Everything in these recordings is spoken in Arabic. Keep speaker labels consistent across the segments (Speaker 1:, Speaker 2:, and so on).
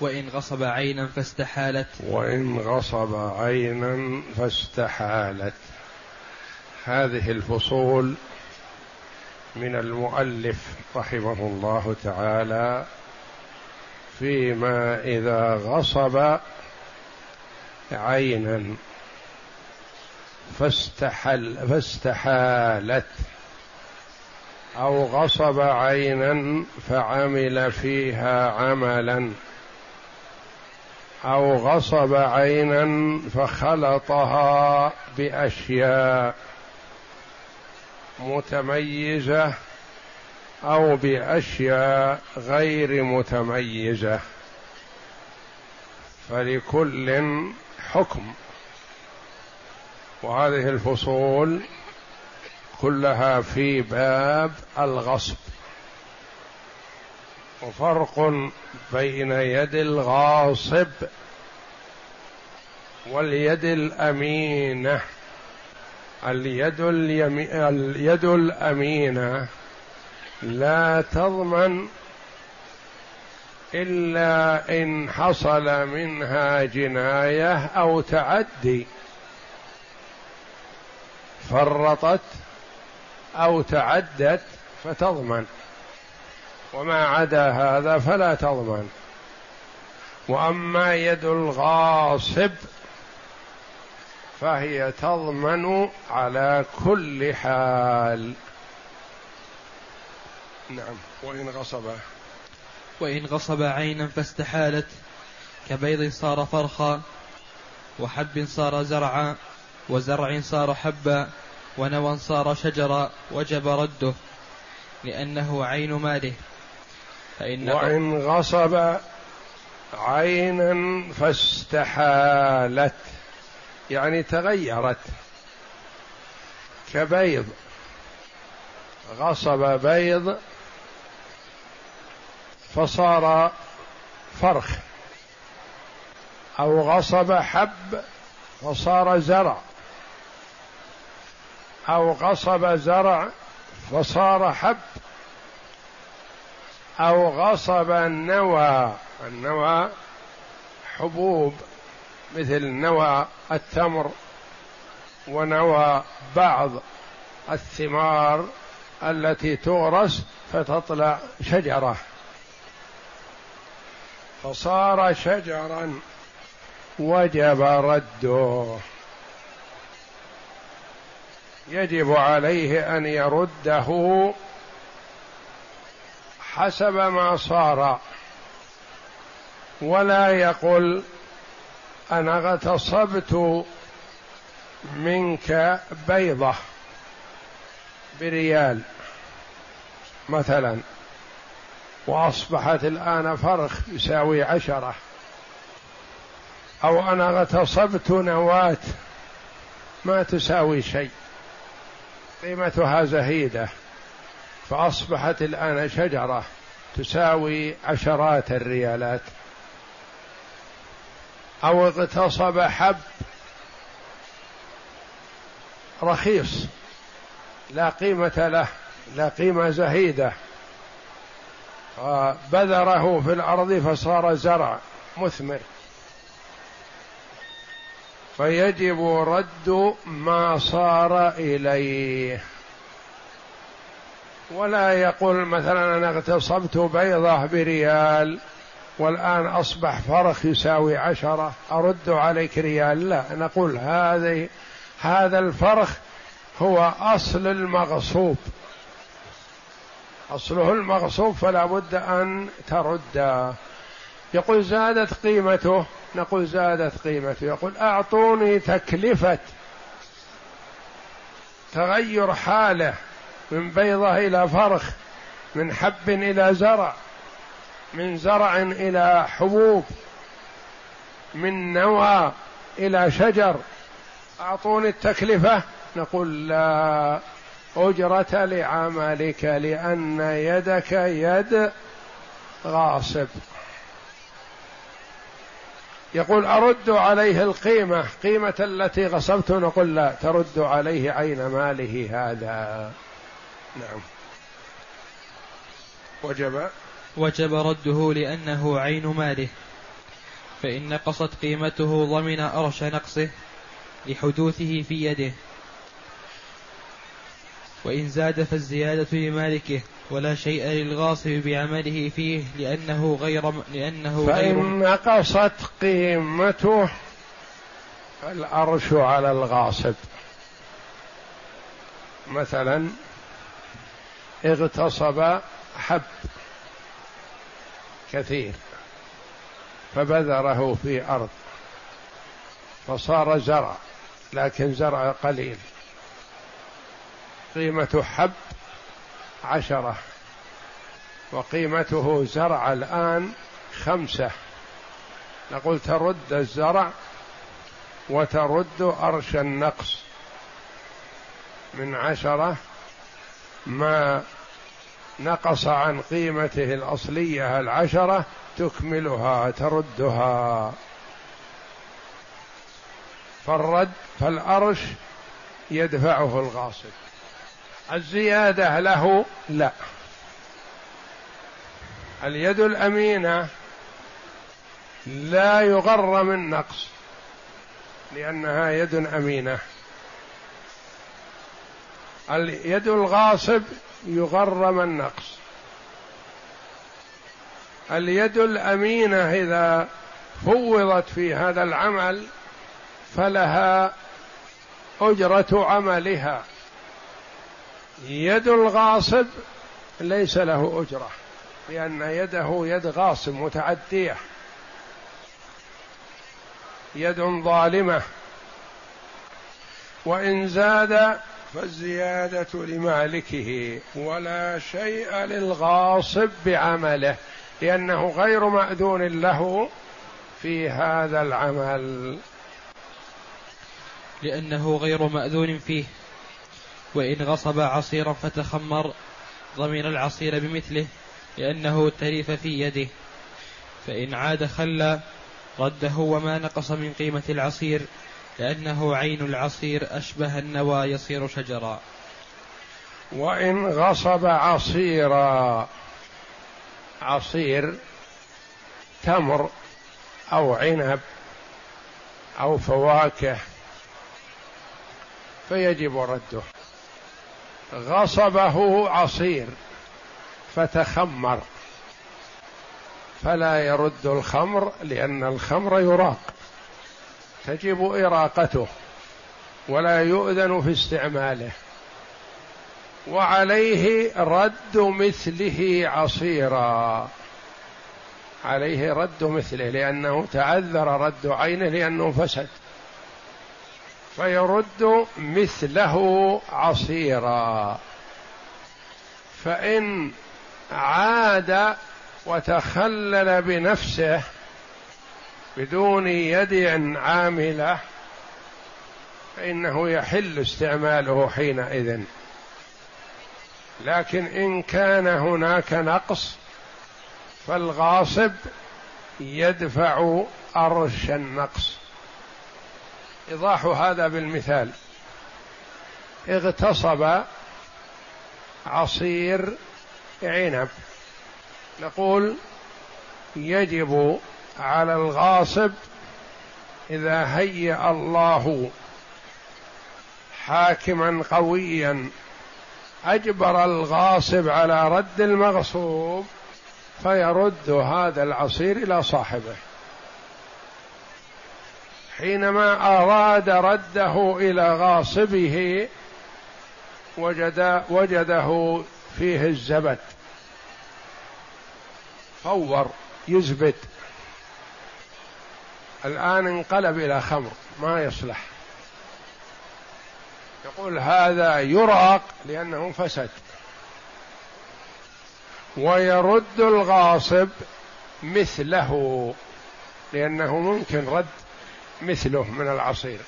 Speaker 1: وإن غصب عينا فاستحالت.
Speaker 2: وإن غصب عينا فاستحالت. هذه الفصول من المؤلف رحمه الله تعالى فيما إذا غصب عينا فاستحل فاستحالت. أو غصب عينا فعمل فيها عملا. أو غصب عينا فخلطها بأشياء متميزة أو بأشياء غير متميزة. فلكل حكم. وهذه الفصول كلها في باب الغصب. وفرق بين يد الغاصب واليد الأمينة. اليد اليمي... اليد الأمينة لا تضمن إلا إن حصل منها جناية أو تعدي. فرطت أو تعدت فتضمن. وما عدا هذا فلا تضمن. وأما يد الغاصب فهي تضمن على كل حال. نعم. وإن غصب.
Speaker 1: وإن غصب عينا فاستحالت كبيض صار فرخا وحب صار زرعا وزرع صار حبا ونوى صار شجرا وجب رده لأنه عين ماله.
Speaker 2: فإن وإن غصب عينا فاستحالت. يعني تغيرت. كبيض. غصب بيض فصار فرخ. أو غصب حب فصار زرع. أو غصب زرع فصار حب. أو غصب النوى النوى حبوب مثل نوى التمر ونوى بعض الثمار التي تغرس فتطلع شجرة. فصار شجرا وجب رده. يجب عليه أن يرده حسب ما صار. ولا يقل أنا اغتصبت منك بيضة بريال مثلا وأصبحت الآن فرخ يساوي عشرة. أو أنا اغتصبت نواة ما تساوي شيء. قيمتها زهيدة. فأصبحت الآن شجرة تساوي عشرات الريالات. أو اغتصب حب رخيص لا قيمة له لا قيمة زهيدة. بذره في الأرض فصار زرع مثمر. فيجب رد ما صار إليه. ولا يقول مثلا أنا اغتصبت بيضة بريال والآن أصبح فرخ يساوي عشرة أرد عليك ريال؟ لا نقول هذه هذا الفرخ هو أصل المغصوب. أصله المغصوب فلا بد أن ترد. يقول زادت قيمته نقول زادت قيمته. يقول أعطوني تكلفة تغير حاله. من بيضة إلى فرخ من حب إلى زرع من زرع إلى حبوب من نوى إلى شجر. أعطوني التكلفة نقول لا أجرة لعملك لأن يدك يد غاصب. يقول أرد عليه القيمة قيمة التي غصبت نقول لا ترد عليه عين ماله هذا. نعم. وجب؟
Speaker 1: وجب رده لأنه عين ماله. فإن نقصت قيمته ضمن أرش نقصه لحدوثه في يده. وإن زاد فالزيادة لمالكه ولا شيء للغاصب بعمله فيه لأنه غير لأنه
Speaker 2: فإن غير نقصت قيمته فالأرش على الغاصب. مثلا اغتصب حب كثير فبذره في أرض فصار زرع لكن زرع قليل. قيمة حب عشرة وقيمته زرع الآن خمسة. نقول ترد الزرع وترد أرش النقص من عشرة ما نقص عن قيمته الأصلية العشرة تكملها تردها. فالرد فالأرش يدفعه الغاصب. الزيادة له لا. اليد الأمينة لا يغرم النقص لأنها يد أمينة. اليد الغاصب يغرم النقص. اليد الأمينة إذا فوضت في هذا العمل فلها أجرة عملها. يد الغاصب ليس له أجرة لأن يده يد غاصب متعدية. يد ظالمة. وإن زاد فالزيادة لمالكه ولا شيء للغاصب بعمله لأنه غير مأذون له في هذا العمل.
Speaker 1: لأنه غير مأذون فيه وإن غصب عصيرا فتخمر ضمن العصير بمثله لأنه تلف في يده. فإن عاد خلى رده وما نقص من قيمة العصير لأنه عين العصير أشبه النوى يصير شجرا.
Speaker 2: وإن غصب عصيرا عصير تمر أو عنب أو فواكه فيجب رده. غصبه عصير فتخمر. فلا يرد الخمر لأن الخمر يراق. تجب إراقته ولا يؤذن في استعماله وعليه رد مثله عصيرا. عليه رد مثله لأنه تعذر رد عينه لأنه فسد. فيرد مثله عصيرا. فإن عاد وتخلل بنفسه بدون يد عاملة فإنه يحل استعماله حينئذ. لكن إن كان هناك نقص فالغاصب يدفع أرش النقص. إيضاح هذا بالمثال. اغتصب عصير عنب. نقول يجب على الغاصب إذا هيأ الله حاكما قويا. أجبر الغاصب على رد المغصوب فيرد هذا العصير إلى صاحبه. حينما أراد رده إلى غاصبه وجد وجده فيه الزبد. فور يزبد. الآن انقلب إلى خمر ما يصلح. يقول هذا يراق لأنه فسد. ويرد الغاصب مثله لأنه ممكن رد مثله من العصير.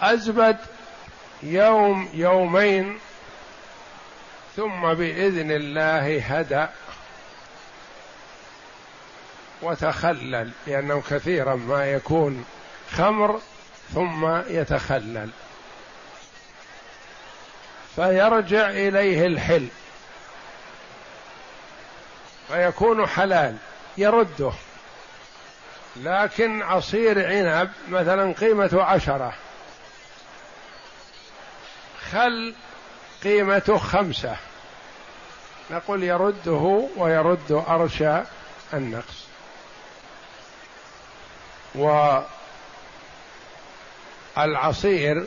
Speaker 2: أزبد يوم يومين ثم بإذن الله هدأ. وتخلل لأنه كثيرا ما يكون خمر ثم يتخلل. فيرجع إليه الحل. فيكون حلال يرده. لكن عصير عنب مثلا قيمة عشرة. خل قيمته خمسة. نقول يرده ويرد أرشى النقص. والعصير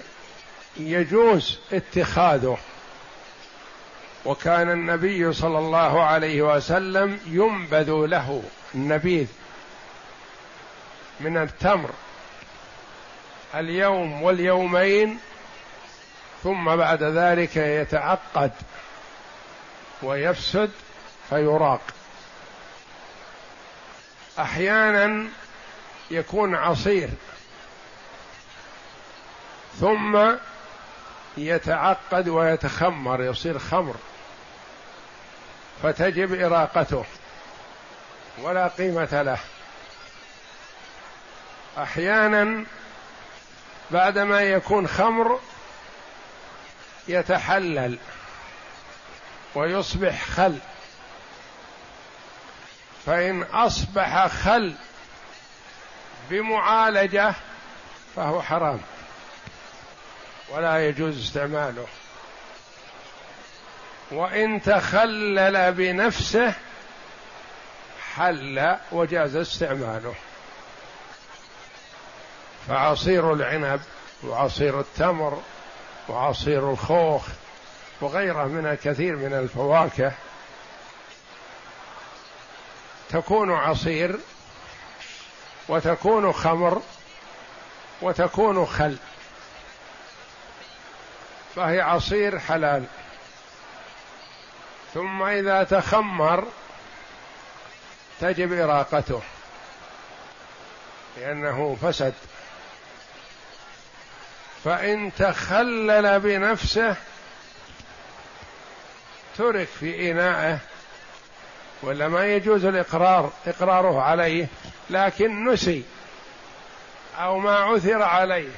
Speaker 2: يجوز اتخاذه. وكان النبي صلى الله عليه وسلم ينبذ له النبيذ من التمر اليوم واليومين ثم بعد ذلك يتعقد ويفسد فيراق. أحيانا يكون عصير. ثم يتعقد ويتخمر يصير خمر. فتجب إراقته. ولا قيمة له. أحيانا بعدما يكون خمر يتحلل ويصبح خل. فإن أصبح خل بمعالجة فهو حرام. ولا يجوز استعماله. وإن تخلل بنفسه حل وجاز استعماله. فعصير العنب وعصير التمر وعصير الخوخ وغيره من الكثير من الفواكه تكون عصير وتكون خمر وتكون خل فهي عصير حلال. ثم إذا تخمر تجب إراقته لأنه فسد. فإن تخلل بنفسه ترك في انائه ولا ما يجوز الإقرار إقراره عليه لكن نسي أو ما عثر عليه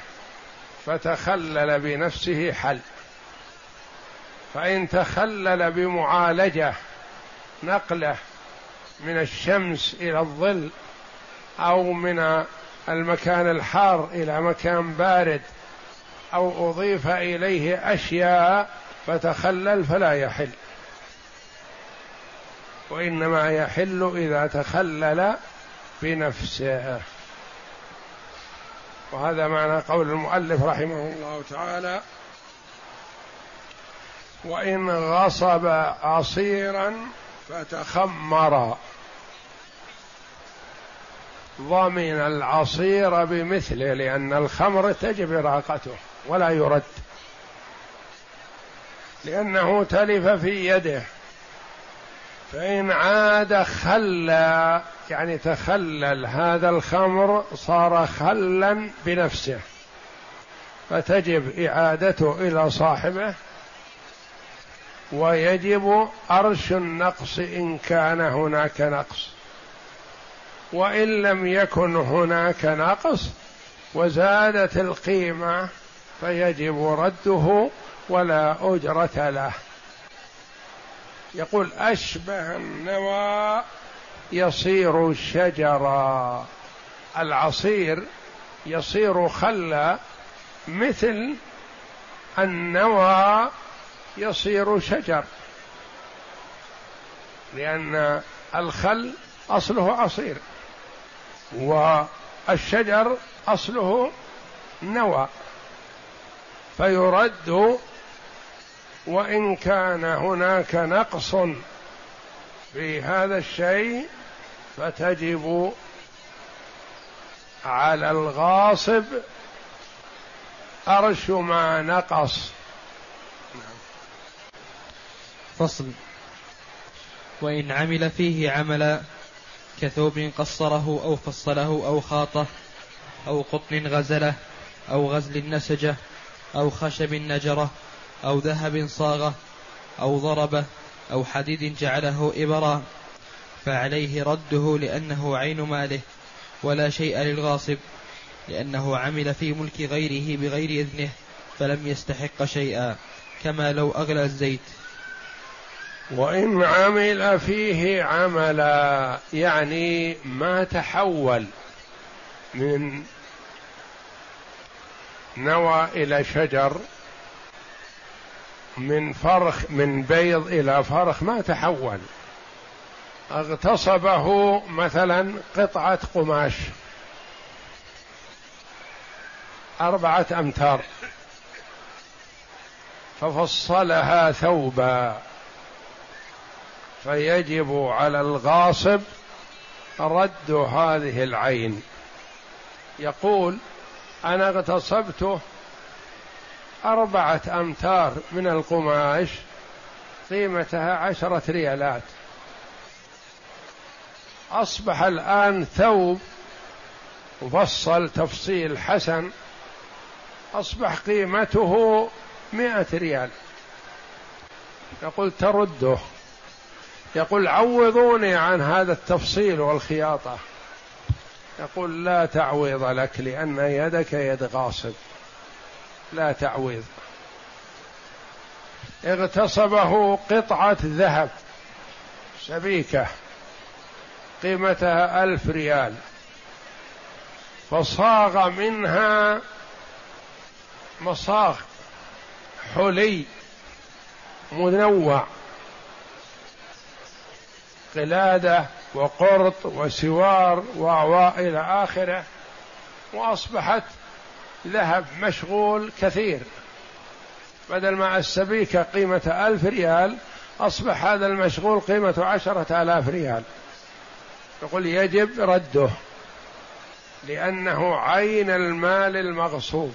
Speaker 2: فتخلل بنفسه حل. فإن تخلل بمعالجة نقلة من الشمس إلى الظل أو من المكان الحار إلى مكان بارد أو أضيف إليه أشياء فتخلل فلا يحل. وإنما يحل إذا تخلل بنفسه. وهذا معنى قول المؤلف رحمه الله تعالى وإن غصب عصيرا فتخمر. ضمن العصير بمثله لأن الخمر تجب إراقته ولا يرد. لأنه تلف في يده. فإن عاد خلى يعني تخلل هذا الخمر صار خلا بنفسه. فتجب إعادته إلى صاحبه ويجب أرش النقص إن كان هناك نقص. وإن لم يكن هناك نقص وزادت القيمة فيجب رده ولا أجرة له. يقول أشبه النوى يصير شجرا العصير يصير خلا مثل النوى يصير شجر لأن الخل أصله عصير والشجر أصله نوى فيرد وإن كان هناك نقص في هذا الشيء فتجب على الغاصب أرش ما نقص.
Speaker 1: فصل. وإن عمل فيه عملا كثوب قصره أو فصله أو خاطه أو قطن غزله أو غزل نسجه أو خشب نجره أو ذهب صاغه أو ضربه أو حديد جعله إبرا فعليه رده لأنه عين ماله ولا شيء للغاصب لأنه عمل في ملك غيره بغير إذنه فلم يستحق شيئا كما لو أغلى الزيت.
Speaker 2: وإن عمل فيه عملا يعني ما تحول من نوى إلى شجر من فرخ من بيض إلى فرخ ما تحول. اغتصبه مثلا قطعة قماش. أربعة أمتار. ففصلها ثوبا. فيجب على الغاصب رد هذه العين. يقول أنا اغتصبته أربعة أمتار من القماش قيمتها عشرة ريالات. أصبح الآن ثوب مفصل تفصيل حسن أصبح قيمته مئة ريال. يقول ترده. يقول عوضوني عن هذا التفصيل والخياطة. يقول لا تعويض لك لأن يدك يد غاصب. لا تعويض. اغتصبه قطعة ذهب سبيكة قيمتها ألف ريال فصاغ منها مصاغ حلي منوع قلادة وقرط وسوار واعواء إلى آخرة وأصبحت ذهب مشغول كثير. بدل ما السبيكه قيمة ألف ريال أصبح هذا المشغول قيمة عشرة آلاف ريال. يقول يجب رده لأنه عين المال المغصوب.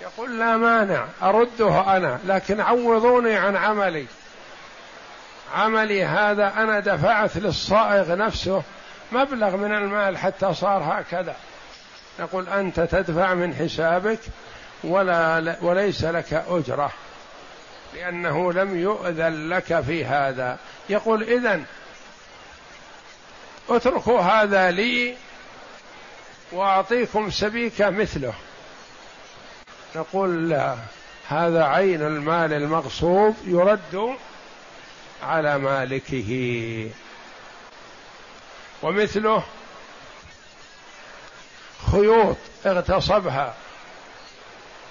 Speaker 2: يقول لا مانع أرده أنا لكن عوضوني عن عملي. عملي هذا أنا دفعت للصائغ نفسه مبلغ من المال حتى صار هكذا. نقول أنت تدفع من حسابك ولا وليس لك أجرة لأنه لم يؤذن لك في هذا. يقول إذن اتركوا هذا لي وأعطيكم سبيكة مثله. نقول لا هذا عين المال المغصوب يرد على مالكه. ومثله خيوط اغتصبها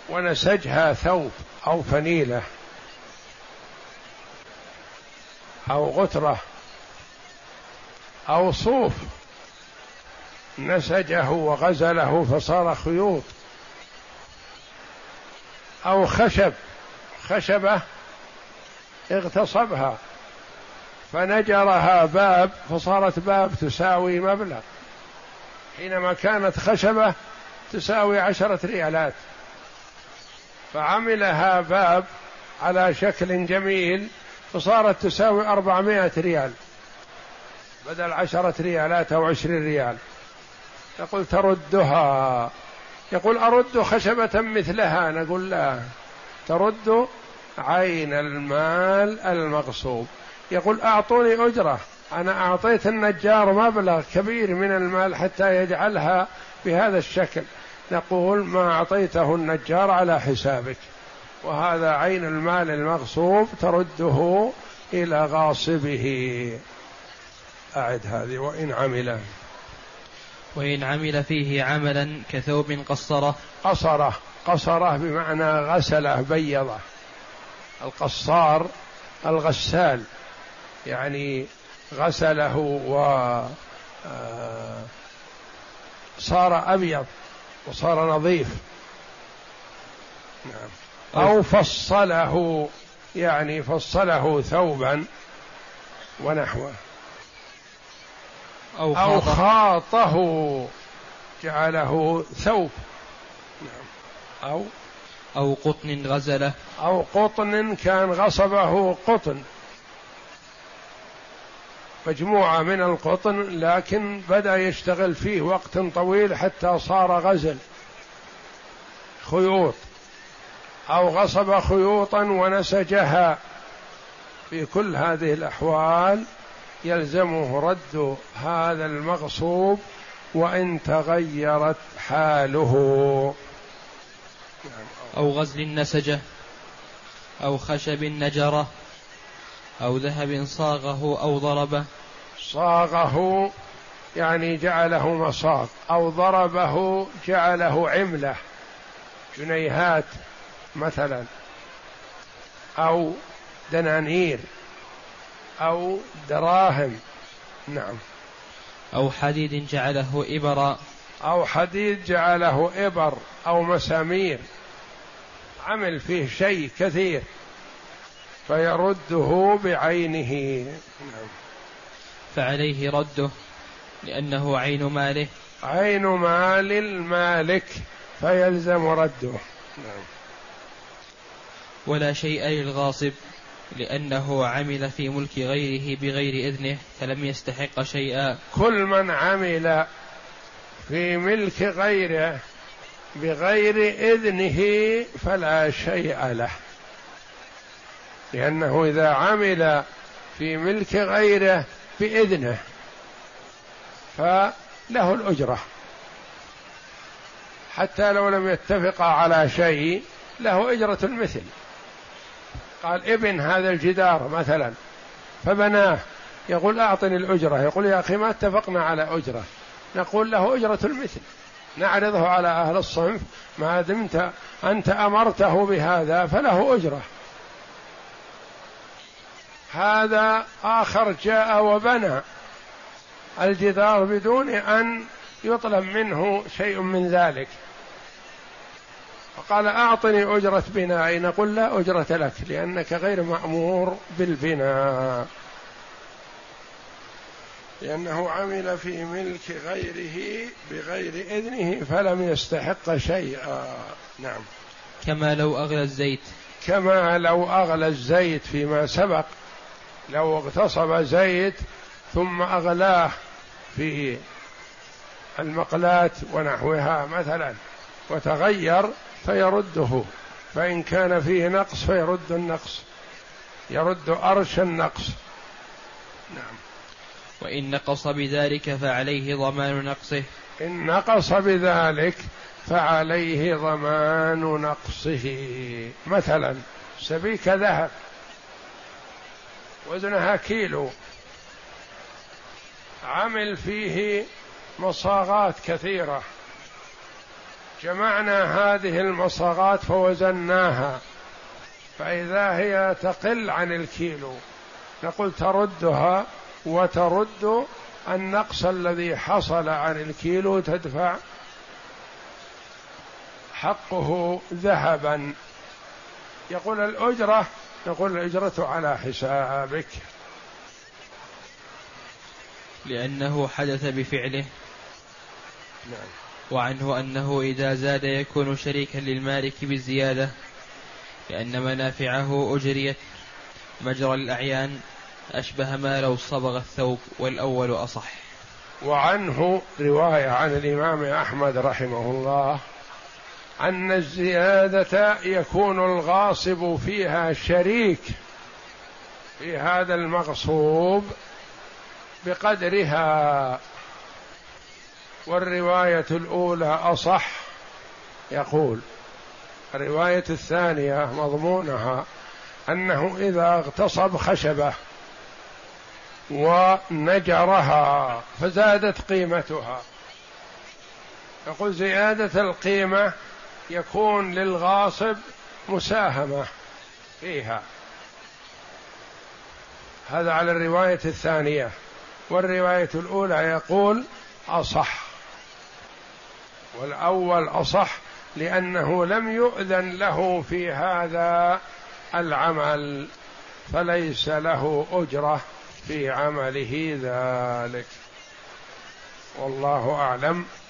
Speaker 2: ونسجها ثوب أو فنيلة أو غترة أو صوف. نسجه وغزله فصار خيوط. أو خشب خشبة اغتصبها فنجرها باب فصارت باب تساوي مبلغ. حينما كانت خشبة تساوي عشرة ريالات. فعملها باب على شكل جميل فصارت تساوي أربعمائة ريال بدل عشرة ريالات أو عشرين ريال. يقول تردها. يقول أرد خشبة مثلها. نقول لا. ترد عين المال المغصوب. يقول أعطوني أجرة. أنا أعطيت النجار مبلغ كبير من المال حتى يجعلها بهذا الشكل. نقول ما أعطيته النجار على حسابك. وهذا عين المال المغصوب ترده إلى غاصبه. أعد هذه وإن عمل.
Speaker 1: وإن عمل فيه عملا كثوب قصره.
Speaker 2: قصره. قصره بمعنى غسله بيضه. القصار الغسال. يعني غسله و آه، صار أبيض وصار نظيف. نعم. أو فصله يعني فصله ثوبا ونحوه. أو, أو خاطه. جعله ثوب. نعم.
Speaker 1: أو أو قطن غزله.
Speaker 2: أو قطن كان غصبه قطن. مجموعة من القطن لكن بدأ يشتغل فيه وقت طويل حتى صار غزل خيوط أو غصب خيوطا ونسجها. في كل هذه الأحوال يلزمه رد هذا المغصوب وإن تغيرت حاله.
Speaker 1: أو غزل النسجة أو خشب نجرة أو ذهب صاغه أو ضربه.
Speaker 2: صاغه يعني جعله مصاغ أو ضربه جعله عملة جنيهات مثلا أو دنانير أو دراهم نعم.
Speaker 1: أو حديد جعله إبرا.
Speaker 2: أو حديد جعله إبر أو مسامير. عمل فيه شيء كثير فيرده بعينه. نعم.
Speaker 1: فعليه رده لأنه عين ماله.
Speaker 2: عين مال المالك فيلزم رده. نعم.
Speaker 1: ولا شيء للغاصب لأنه عمل في ملك غيره بغير إذنه فلم يستحق شيئا.
Speaker 2: كل من عمل في ملك غيره بغير إذنه فلا شيء له. لأنه إذا عمل في ملك غيره بإذنه فله الأجرة. حتى لو لم يتفقا على شيء له أجرة المثل. قال ابن هذا الجدار مثلا فبناه. يقول أعطني الأجرة. يقول يا أخي ما اتفقنا على أجرة. نقول له أجرة المثل. نعرضه على أهل الصنف ما دمت أنت أمرته بهذا فله أجرة. هذا آخر جاء وبنى الجدار بدون أن يطلب منه شيء من ذلك. فقال أعطني أجرة بناء. نقول لا أجرة لك لأنك غير مأمور بالبناء. لأنه عمل في ملك غيره بغير إذنه فلم يستحق شيئا. نعم.
Speaker 1: كما لو أغلى الزيت.
Speaker 2: كما لو أغلى الزيت فيما سبق. لو اغتصب زيت ثم أغلاه في المقلاة ونحوها مثلا وتغير فيرده فإن كان فيه نقص فيرد النقص يرد أرش النقص. نعم.
Speaker 1: وإن نقص بذلك فعليه ضمان نقصه.
Speaker 2: إن نقص بذلك فعليه ضمان نقصه. مثلا سبيك ذهب. وزنها كيلو. عمل فيه مصاغات كثيرة. جمعنا هذه المصاغات فوزناها. فإذا هي تقل عن الكيلو نقول تردها وترد النقص الذي حصل عن الكيلو تدفع حقه ذهبا. يقول الأجرة نقول الأجرة على حسابك.
Speaker 1: لأنه حدث بفعله.
Speaker 2: نعم.
Speaker 1: وعنه أنه إذا زاد يكون شريكا للمالك بالزيادة لأن منافعه أجريت مجرى الأعيان أشبه ما لو صبغ الثوب والأول أصح.
Speaker 2: وعنه رواية عن الإمام أحمد رحمه الله. أن الزيادة يكون الغاصب فيها شريك في هذا المغصوب بقدرها. والرواية الأولى أصح يقول الرواية الثانية مضمونها أنه إذا اغتصب خشبة ونجرها فزادت قيمتها. يقول زيادة القيمة يكون للغاصب مساهمة فيها. هذا على الرواية الثانية. والرواية الأولى يقول أصح. والأول أصح لأنه لم يؤذن له في هذا العمل فليس له أجرة في عمله ذلك. والله أعلم.